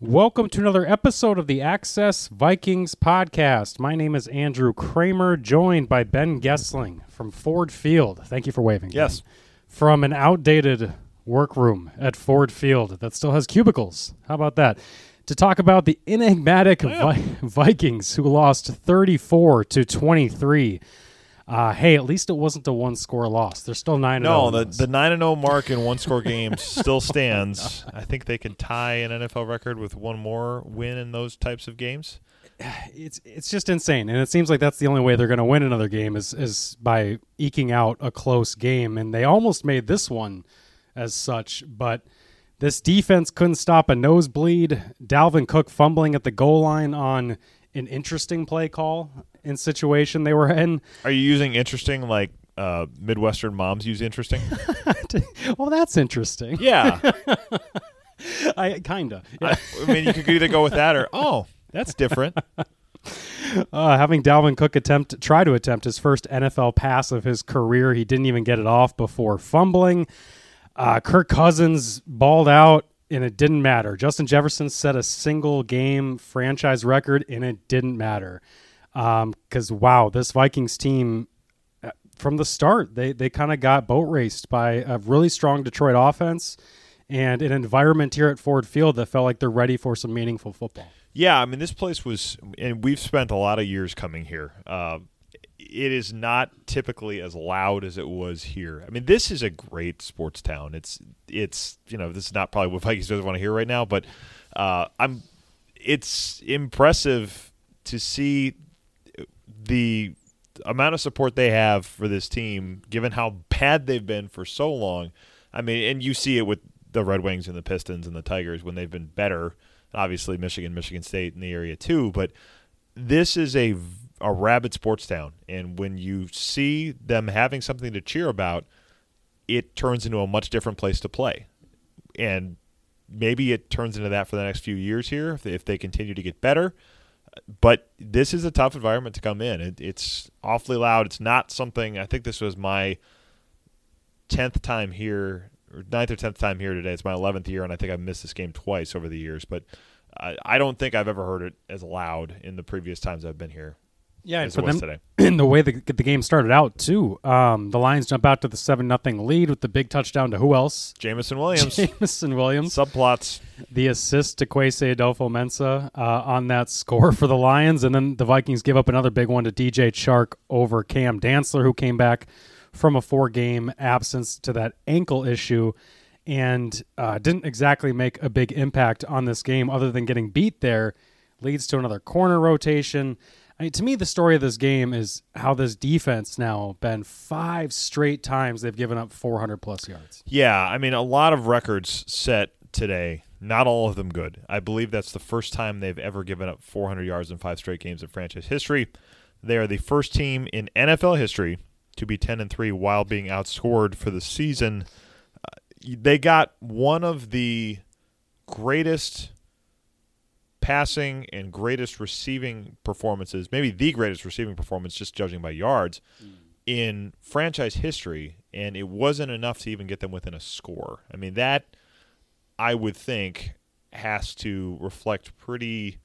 Welcome to another episode of the Access Vikings podcast. My name is Andrew Krammer, joined by Ben Goessling from Ford Field. Thank you for waving. Ben. Yes. From an outdated workroom at Ford Field that still has cubicles. How about that? To talk about the enigmatic Vi- Vikings who lost 34 to 23. Uh, hey, at least it wasn't a one score loss. They're still 9 No, oh the the nine and zero mark in one score games still stands. I think they can tie an NFL record with one more win in those types of games. it's it's just insane, and it seems like that's the only way they're going to win another game is is by eking out a close game, and they almost made this one as such, but this defense couldn't stop a nosebleed. Dalvin Cook fumbling at the goal line on an interesting play call in situation they were in. Are you using interesting like uh, Midwestern moms use interesting? well, that's interesting. yeah, I kinda. I, I mean you could either go with that or oh that's different. Uh, having Dalvin Cook attempt try to attempt his first NFL pass of his career, he didn't even get it off before fumbling. Uh, Kirk Cousins balled out, and it didn't matter. Justin Jefferson set a single game franchise record, and it didn't matter. Because wow, this Vikings team uh, from the start they they kind of got boat raced by a really strong Detroit offense and an environment here at Ford Field that felt like they're ready for some meaningful football. Yeah, I mean this place was, and we've spent a lot of years coming here. Uh, it is not typically as loud as it was here. I mean, this is a great sports town. It's it's you know this is not probably what Vikings fans want to hear right now, but uh, I'm. It's impressive to see the amount of support they have for this team, given how bad they've been for so long. I mean, and you see it with the Red Wings and the Pistons and the Tigers when they've been better. Obviously, Michigan, Michigan State in the area too, but this is a a rabid sports town, and when you see them having something to cheer about, it turns into a much different place to play, and maybe it turns into that for the next few years here if they, if they continue to get better. But this is a tough environment to come in. It, it's awfully loud. It's not something. I think this was my tenth time here, or ninth or tenth time here today. It's my eleventh year, and I think I've missed this game twice over the years. But I, I don't think I've ever heard it as loud in the previous times I've been here. Yeah, and as for it was them, today. in the way the, the game started out too. Um, the Lions jump out to the seven nothing lead with the big touchdown to who else? Jameson Williams. Jameson Williams. Subplots. The assist to Kwesi Adofo-Mensah uh, on that score for the Lions, and then the Vikings give up another big one to DJ Chark over Cam Dantzler, who came back from a four game absence to that ankle issue. And uh, didn't exactly make a big impact on this game, other than getting beat there. Leads to another corner rotation. I mean, to me, the story of this game is how this defense now been five straight times they've given up 400 plus yards. Yeah, I mean, a lot of records set today. Not all of them good. I believe that's the first time they've ever given up 400 yards in five straight games in franchise history. They are the first team in NFL history to be 10 and 3 while being outscored for the season. Uh, they got one of the greatest passing and greatest receiving performances, maybe the greatest receiving performance, just judging by yards, mm. in franchise history, and it wasn't enough to even get them within a score. I mean, that I would think has to reflect pretty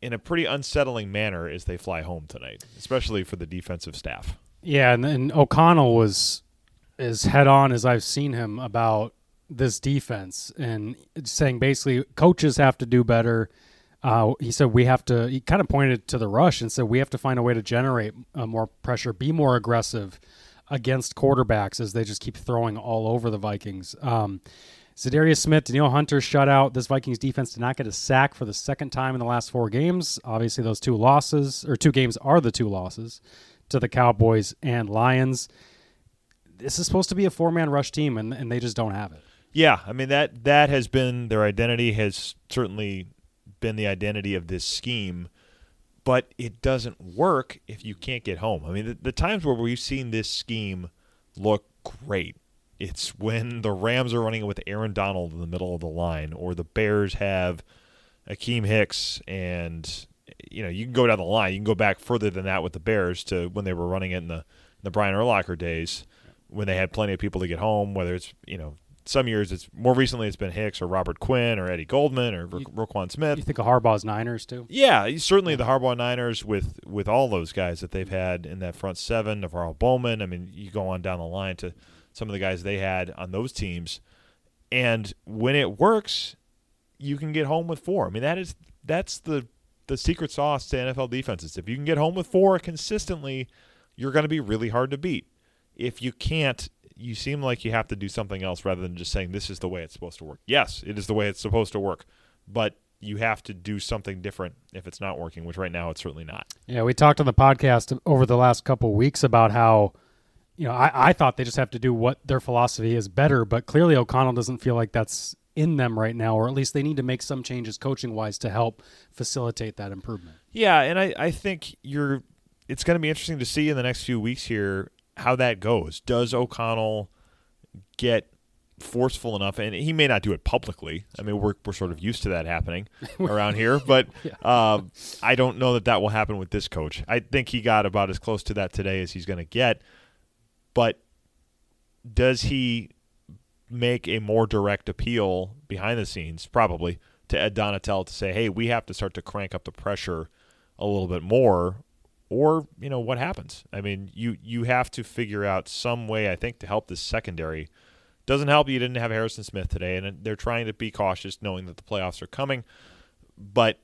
in a pretty unsettling manner as they fly home tonight, especially for the defensive staff. Yeah, and, and O'Connell was as head on as I've seen him about this defense and saying basically coaches have to do better. Uh, he said we have to. He kind of pointed to the rush and said we have to find a way to generate uh, more pressure, be more aggressive against quarterbacks as they just keep throwing all over the Vikings. Um, Za'Darius Smith, Danielle Hunter shut out. This Vikings defense did not get a sack for the second time in the last four games. Obviously, those two losses or two games are the two losses to the Cowboys and Lions. This is supposed to be a four man rush team, and, and they just don't have it. Yeah, I mean that that has been their identity. Has certainly been the identity of this scheme, but it doesn't work if you can't get home. I mean, the, the times where we've seen this scheme look great, it's when the Rams are running it with Aaron Donald in the middle of the line, or the Bears have Akiem Hicks, and you know you can go down the line. You can go back further than that with the Bears to when they were running it in the the Brian Urlacher days, when they had plenty of people to get home, whether it's you know some years it's more recently it's been Hicks or Robert Quinn or Eddie Goldman or You- Roquan Smith. You think of Harbaugh's Niners too? Yeah, certainly the Harbaugh Niners with with all those guys that they've had in that front seven, NaVorro Bowman. I mean, you go on down the line to some of the guys they had on those teams, and when it works, you can get home with four. I mean, that is that's the the secret sauce to NFL defenses. If you can get home with four consistently, you're going to be really hard to beat. If you can't, you seem like you have to do something else rather than just saying this is the way it's supposed to work. Yes, it is the way it's supposed to work, but you have to do something different if it's not working, which right now it's certainly not. Yeah, we talked on the podcast over the last couple of weeks about how, you know, I, I thought they just have to do what their philosophy is better, but clearly O'Connell doesn't feel like that's in them right now, or at least they need to make some changes coaching wise to help facilitate that improvement. Yeah, and I, I think you're it's going to be interesting to see in the next few weeks here how that goes. Does O'Connell get forceful enough and he may not do it publicly. I mean, we're we're sort of used to that happening around here, but um, I don't know that that will happen with this coach. I think he got about as close to that today as he's going to get. But does he make a more direct appeal behind the scenes, probably, to Ed Donatell to say, hey, we have to start to crank up the pressure a little bit more? Or, you know, what happens? I mean, you, you have to figure out some way, I think, to help this secondary. Doesn't help you didn't have Harrison Smith today, and they're trying to be cautious knowing that the playoffs are coming. But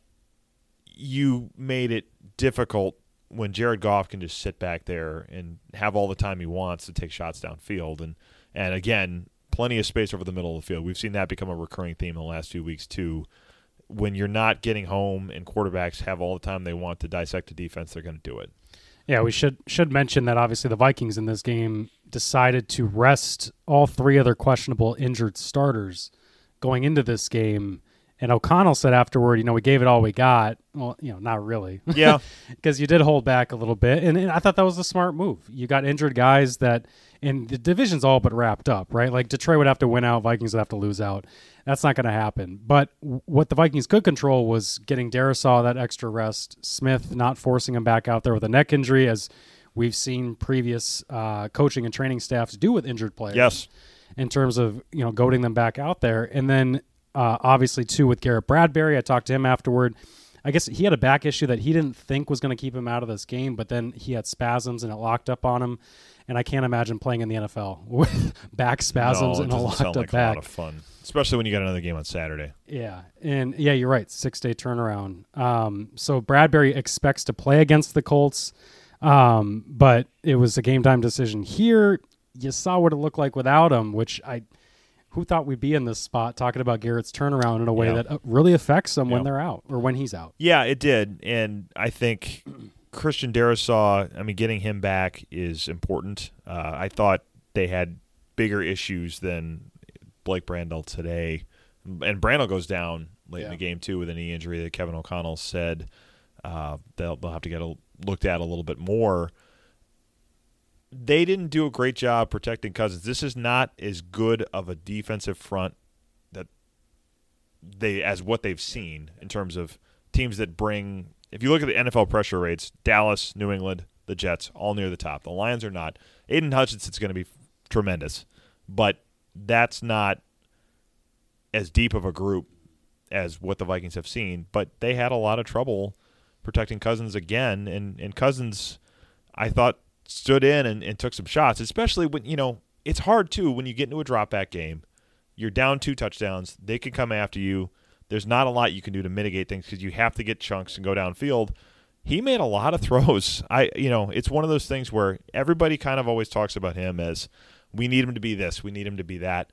you made it difficult when Jared Goff can just sit back there and have all the time he wants to take shots downfield. And, and again, plenty of space over the middle of the field. We've seen that become a recurring theme in the last few weeks too. When you're not getting home and quarterbacks have all the time they want to dissect a defense, they're going to do it. Yeah, we should should mention that obviously the Vikings in this game decided to rest all three other questionable injured starters going into this game. And O'Connell said afterward, you know, we gave it all we got. Well, you know, not really. Yeah, because you did hold back a little bit, and, and I thought that was a smart move. You got injured guys that, and the division's all but wrapped up, right? Like Detroit would have to win out, Vikings would have to lose out. That's not going to happen. But w- what the Vikings could control was getting Darrisaw that extra rest, Smith not forcing him back out there with a neck injury, as we've seen previous uh, coaching and training staffs do with injured players. yes, in terms of you know goading them back out there, and then uh, obviously too with Garrett Bradbury. I talked to him afterward. I guess he had a back issue that he didn't think was going to keep him out of this game, but then he had spasms and it locked up on him. And I can't imagine playing in the NFL with back spasms no, and a locked up like a back. lot of fun, especially when you got another game on Saturday. Yeah, and yeah, you're right. Six day turnaround. Um, so Bradbury expects to play against the Colts, um, but it was a game time decision here. You saw what it looked like without him, which I. Who thought we'd be in this spot talking about Garrett's turnaround in a way Yeah. that uh, really affects them when they're out or when he's out? Yeah, it did, and I think Christian Darrisaw. I mean, getting him back is important. Uh, I thought they had bigger issues than Blake Brandel today, and Brandel goes down late in the game too with a knee injury that Kevin O'Connell said uh, they'll they'll have to get a, looked at a little bit more. They didn't do a great job protecting Cousins. This is not as good of a defensive front that they as what they've seen in terms of teams that bring. If you look at the NFL pressure rates, Dallas, New England, the Jets, all near the top. The Lions are not. Aidan Hutchinson's going to be tremendous, but that's not as deep of a group as what the Vikings have seen. But they had a lot of trouble protecting Cousins again, and and Cousins, I thought stood in and, and took some shots, especially when you know it's hard too when you get into a drop back game. You're down two touchdowns. They can come after you. There's not a lot you can do to mitigate things because you have to get chunks and go downfield. He made a lot of throws. I, you know, it's one of those things where everybody kind of always talks about him as we need him to be this, we need him to be that,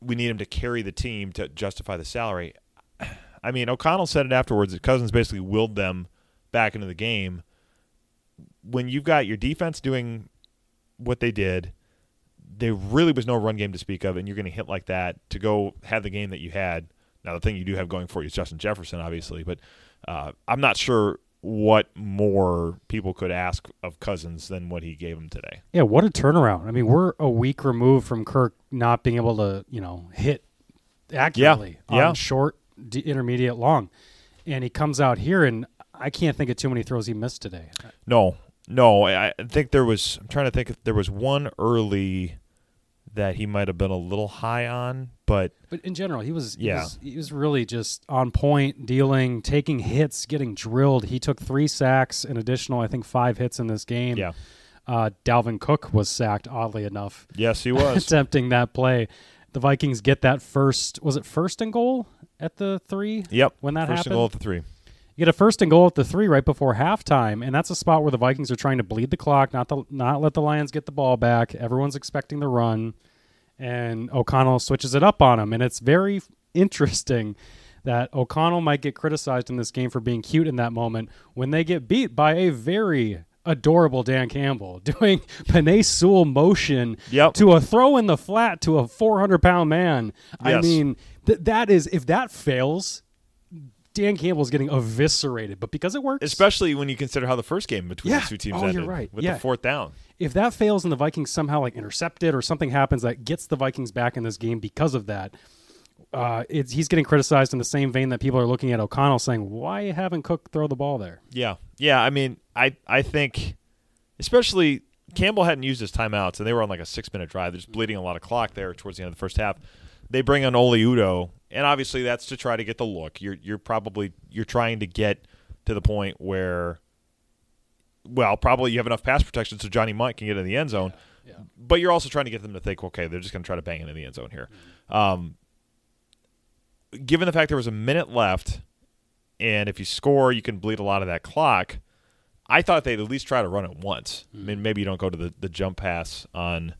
we need him to carry the team to justify the salary. I mean, O'Connell said it afterwards that Cousins basically willed them back into the game. When you've got your defense doing what they did, there really was no run game to speak of, and you're going to hit like that to go have the game that you had. Now, the thing you do have going for you is Justin Jefferson, obviously, but uh, I'm not sure what more people could ask of Cousins than what he gave him today. Yeah, what a turnaround! I mean, we're a week removed from Kirk not being able to, you know, hit accurately Yeah. on short, d- intermediate, long, and he comes out here, and I can't think of too many throws he missed today. No, no, I, think there was. I'm trying to think if there was one early that he might have been a little high on, but But in general, he was he Yeah. was, he was really just on point, dealing, taking hits, getting drilled. He took three sacks, an additional, I think, five hits in this game. yeah, Uh, Dalvin Cook was sacked, oddly enough, yes, he was. attempting that play. The Vikings get that first. Was it first and goal at the three? yep, When that first happened? and goal at the three. You get a first and goal at the three right before halftime, and that's a spot where the Vikings are trying to bleed the clock, not the not let the Lions get the ball back. Everyone's expecting the run, and O'Connell switches it up on him, and it's very interesting that O'Connell might get criticized in this game for being cute in that moment when they get beat by a very adorable Dan Campbell doing Penei Sewell motion Yep. to a throw in the flat to a 400 pound man. I mean, th- that is if that fails, Dan Campbell's getting eviscerated, but because it works, Especially when you consider how the first game between Yeah. the two teams Oh, you're ended right. with Yeah. the fourth down. if that fails and the Vikings somehow like intercept it or something happens that gets the Vikings back in this game because of that, uh, it's, he's getting criticized in the same vein that people are looking at O'Connell saying, "Why haven't Cook throw the ball there?" Yeah, yeah. I mean, I I think, especially Campbell hadn't used his timeouts, and they were on like a six minute drive. They're just bleeding a lot of clock there towards the end of the first half. They bring on Oli Udoh, and obviously that's to try to get the look. You're you're probably you're trying to get to the point where, well, probably you have enough pass protection so Johnny Mundt can get in the end zone. Yeah. But you're also trying to get them to think, okay, they're just going to try to bang it in the end zone here. Um, given the fact there was a minute left, and if you score, you can bleed a lot of that clock. I thought they'd at least try to run it once. I mean, maybe you don't go to the, the jump pass on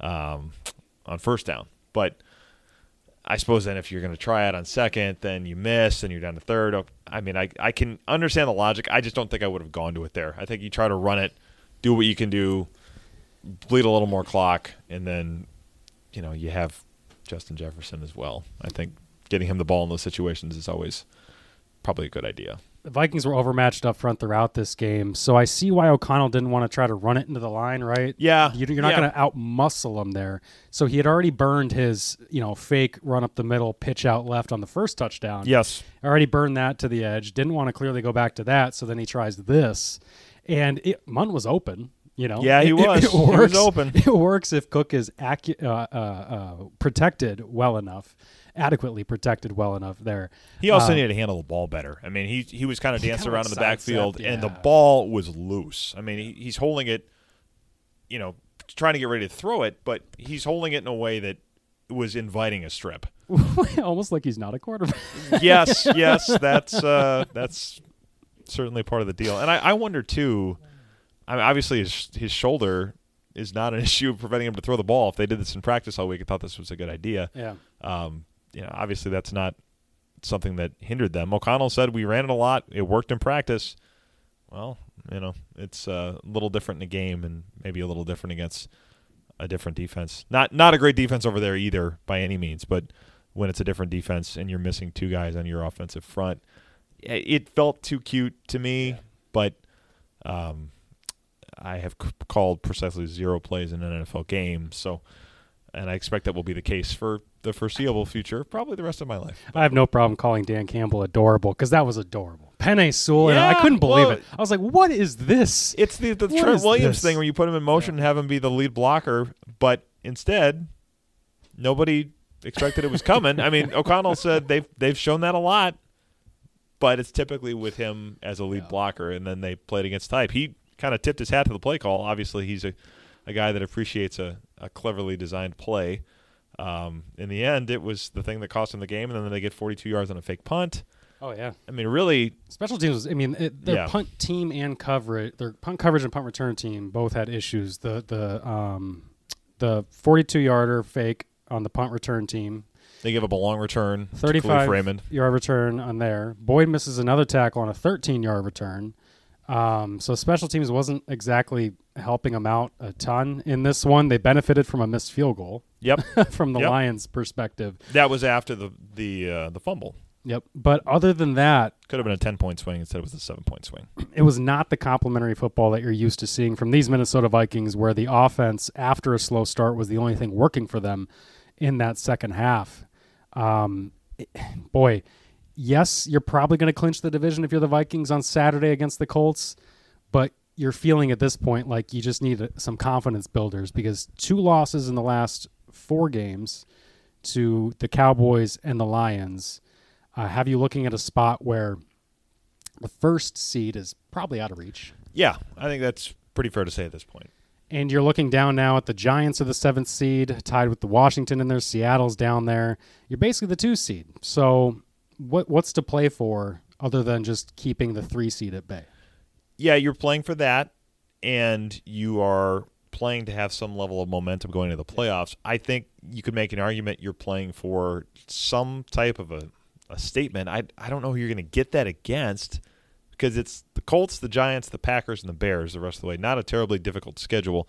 um, on first down, but I suppose then if you're going to try it on second, then you miss and you're down to third. Oh, I mean, I I can understand the logic. I just don't think I would have gone to it there. I think you try to run it, do what you can do, bleed a little more clock, and then you know you have Justin Jefferson as well. I think getting him the ball in those situations is always probably a good idea. The Vikings were overmatched up front throughout this game, so I see why O'Connell didn't want to try to run it into the line. Right? Yeah, You- You're not yeah. going to out muscle him there. So he had already burned his, you know, fake run up the middle, pitch out left on the first touchdown. Yes. already burned that to the edge. Didn't want to clearly go back to that, so then he tries this, and it, Mundt was open. You know, Yeah, he It- was. It, He was open. It works if Cook is acu- uh, uh, uh, protected well enough, adequately protected well enough there. He also Uh, needed to handle the ball better. I mean, he he was kind of dancing around in the backfield, and the ball was loose. I mean, he, he's holding it, you know, trying to get ready to throw it, but he's holding it in a way that was inviting a strip. almost like he's not a quarterback. yes, yes, that's uh, that's certainly part of the deal. And I, I wonder too. I mean, obviously, his his shoulder is not an issue preventing him to throw the ball. If they did this in practice all week, I thought this was a good idea. yeah, Um, you know, obviously that's not something that hindered them. O'Connell said we ran it a lot. It worked in practice. Well, you know, it's a little different in the game, and maybe a little different against a different defense. Not not a great defense over there either by any means, but when it's a different defense and you're missing two guys on your offensive front, it felt too cute to me. But um, I have c- called precisely zero plays in an NFL game, so and I expect that will be the case for the foreseeable future, probably the rest of my life. I have no problem calling Dan Campbell adorable because that was adorable. Penei Sewell, and I couldn't believe well- it. I was like, "What is this?" It's the, the What Trent Williams this? thing where you put him in motion and have him be the lead blocker, but instead, nobody expected it was coming. I mean, O'Connell said they've they've shown that a lot, but it's typically with him as a lead Yeah. blocker, and then they played against type. He kind of tipped his hat to the play call. Obviously, he's a, a guy that appreciates a, a cleverly designed play. Um, in the end, it was the thing that cost him the game, and then they get 42 yards on a fake punt. Oh yeah, I mean, really, special teams. was- I mean, it, their Yeah. punt team and coverage, their punt coverage and punt return team both had issues. The the um the 42 yarder fake on the punt return team, they give up a long return. 35 Kalif Raymond. yard return on there. Boyd misses another tackle on a 13 yard return. Um, so special teams wasn't exactly helping them out a ton in this one. They benefited from a missed field goal Yep, from the Yep. Lions' perspective. that was after the the uh, the fumble. Yep. But other than that, Could have been a 10 point swing instead it was a 7 point swing. it was not the complementary football that you're used to seeing from these Minnesota Vikings, where the offense, after a slow start, was the only thing working for them in that second half. Um, it- boy, yes, you're probably going to clinch the division if you're the Vikings on Saturday against the Colts, but you're feeling at this point like you just need some confidence builders because two losses in the last four games to the Cowboys and the Lions uh, have you looking at a spot where the first seed is probably out of reach. Yeah, I think that's pretty fair to say at this point. And you're looking down now at the Giants of the seventh seed, tied with the Washington in there. Seattle's down there. You're basically the two seed. So, what what's to play for other than just keeping the three seed at bay? Yeah, you're playing for that, and you are playing to have some level of momentum going into the playoffs. I think you could make an argument you're playing for some type of a, a statement. I I don't know who you're going to get that against because it's the Colts, the Giants, the Packers, and the Bears the rest of the way. Not a terribly difficult schedule.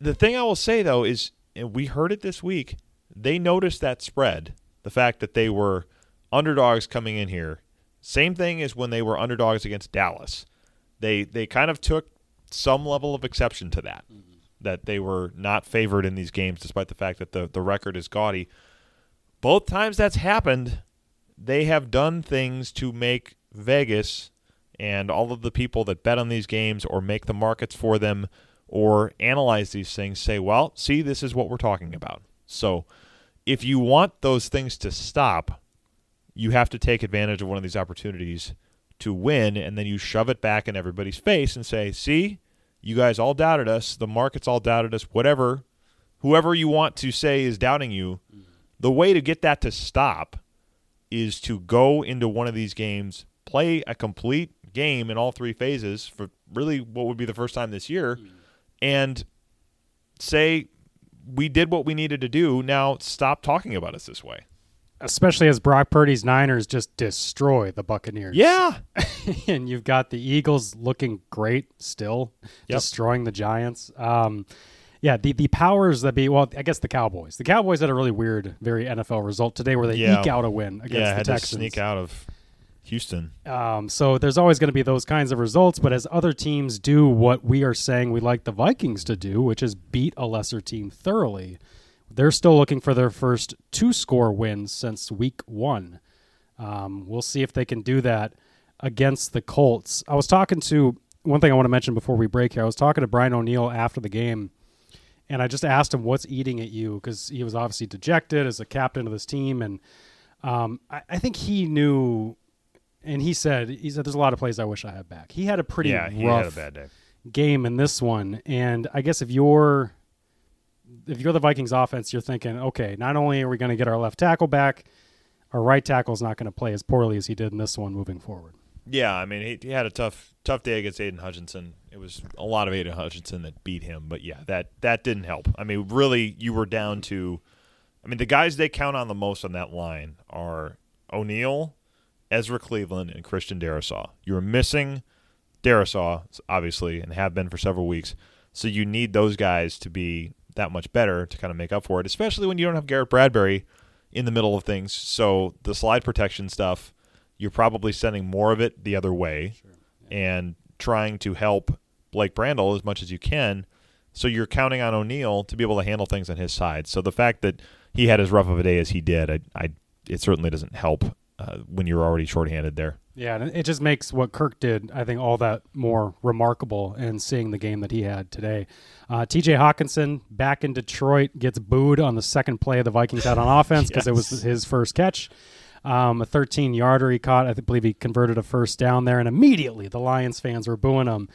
The thing I will say though is, and we heard it this week, they noticed that spread, the fact that they were underdogs coming in here. Same thing as when they were underdogs against Dallas. They they kind of took some level of exception to that, mm-hmm. that they were not favored in these games, despite the fact that the the record is gaudy. Both times that's happened, they have done things to make Vegas and all of the people that bet on these games or make the markets for them or analyze these things say, well, see, this is what we're talking about. So if you want those things to stop, you have to take advantage of one of these opportunities to win, and then you shove it back in everybody's face and say, see, you guys all doubted us. The markets all doubted us. Whatever, whoever you want to say is doubting you, the way to get that to stop is to go into one of these games play a complete game in all three phases for really what would be the first time this year and say we did what we needed to do now stop talking about us this way especially as Brock Purdy's Niners just destroy the Buccaneers. Yeah. and you've got the Eagles looking great still, yep. destroying the Giants. Um, yeah, the, the powers that be, well, I guess the Cowboys. The Cowboys had a really weird, very NFL result today where they yeah. eke out a win against yeah, the Texans. sneak out of Houston. Um, so there's always going to be those kinds of results, but as other teams do what we are saying we like the Vikings to do, which is beat a lesser team thoroughly, they're still looking for their first two score wins since week one. Um, we'll see if they can do that against the Colts. I was talking to one thing I want to mention before we break here. I was talking to Brian O'Neill after the game, and I just asked him what's eating at you because he was obviously dejected as a captain of this team, and um, I, I, think he knew and he said he said there's a lot of plays I wish I had back. He had a pretty yeah, he rough had a bad day. game in this one, and I guess if you're if you're the Vikings offense, you're thinking, okay, not only are we going to get our left tackle back, our right tackle is not going to play as poorly as he did in this one moving forward. Yeah, I mean he, he had a tough tough day against Aidan Hutchinson. It was a lot of Aidan Hutchinson that beat him, but yeah, that that didn't help. I mean, really, you were down to. I mean, the guys they count on the most on that line are O'Neill, Ezra Cleveland and Christian Darrisaw. You're missing Darrisaw, obviously, and have been for several weeks. So you need those guys to be that much better to kind of make up for it, especially when you don't have Garrett Bradbury in the middle of things. So the slide protection stuff, you're probably sending more of it the other way sure. yeah. and trying to help Blake Brandel as much as you can. So you're counting on O'Neill to be able to handle things on his side. So the fact that he had as rough of a day as he did, I, I it certainly doesn't help uh, when you're already shorthanded there. Yeah, and it just makes what Kirk did, I think, all that more remarkable in seeing the game that he had today. Uh, TJ Hockenson back in Detroit gets booed on the second play of the Vikings out on offense because yes. it was his first catch. Um, a 13 yarder he caught. I believe he converted a first down there, and immediately the Lions fans were booing him.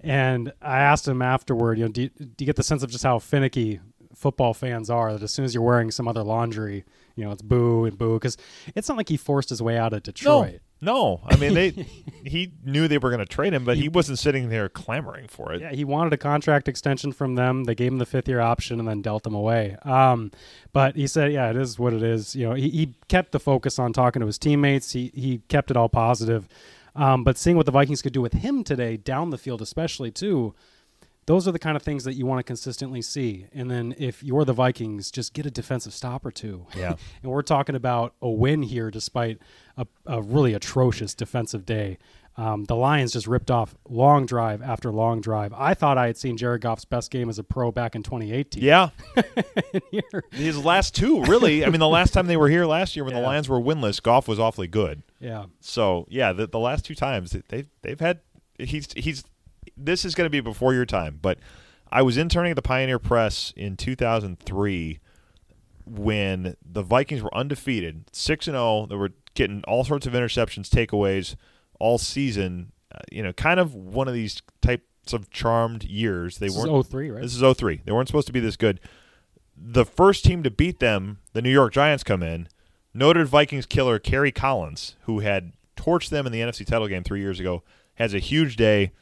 And I asked him afterward, you know, do you, do you get the sense of just how finicky football fans are that as soon as you're wearing some other laundry, you know, it's boo and boo because it's not like he forced his way out of Detroit. No, no. I mean, they he knew they were going to trade him, but he, wasn't sitting there clamoring for it. Yeah, he wanted a contract extension from them. They gave him the fifth year option and then dealt him away. Um, but he said, yeah, it is what it is. You know, he, he kept the focus on talking to his teammates. He he kept it all positive. Um, but seeing what the Vikings could do with him today, down the field especially too, those are the kind of things that you want to consistently see. And then if you're the Vikings, just get a defensive stop or two. Yeah. and we're talking about a win here despite a, a really atrocious defensive day. Um, the Lions just ripped off long drive after long drive. I thought I had seen Jared Goff's best game as a pro back in 2018. Yeah. His last two, really. I mean, the last time they were here last year when yeah. the Lions were winless, Goff was awfully good. Yeah. So, yeah, the, the last two times they've they've had he's he's this is going to be before your time, but I was interning at the Pioneer Press in 2003 when the Vikings were undefeated, six and zero. They were getting all sorts of interceptions, takeaways all season. Uh, you know, kind of one of these types of charmed years. They This weren't. is 03, right? This is 03. They weren't supposed to be this good. The first team to beat them, the New York Giants, come in. Noted Vikings killer Kerry Collins, who had torched them in the NFC title game three years ago, has a huge day.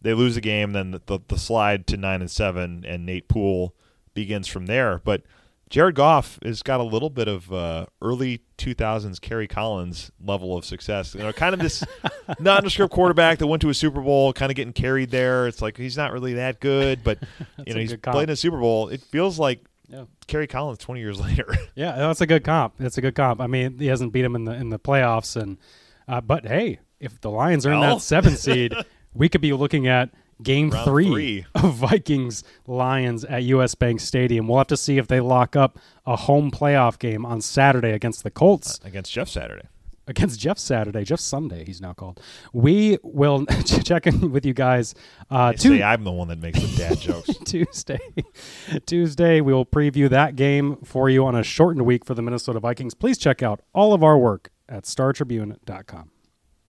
They lose the game, then the, the, the slide to nine and seven, and Nate Poole begins from there. But Jared Goff has got a little bit of uh, early 2000s Kerry Collins level of success. You know, kind of this nondescript quarterback that went to a Super Bowl, kind of getting carried there. It's like he's not really that good, but you know he's played in a Super Bowl. It feels like Yeah. Kerry Collins 20 years later. Yeah, that's a good comp. That's a good comp. I mean, he hasn't beat him in the in the playoffs, and uh, but hey, if the Lions are in Well. that seven seed, we could be looking at game three, three. of Vikings Lions at US Bank Stadium. We'll have to see if they lock up a home playoff game on Saturday against the Colts. against Jeff Saturday. against Jeff Saturday, Jeff Sunday, he's now called. We will check in with you guys uh, They say Tu- I'm the one that makes the dad jokes. Tuesday. Tuesday, we will preview that game for you on a shortened week for the Minnesota Vikings. Please check out all of our work at startribune.com.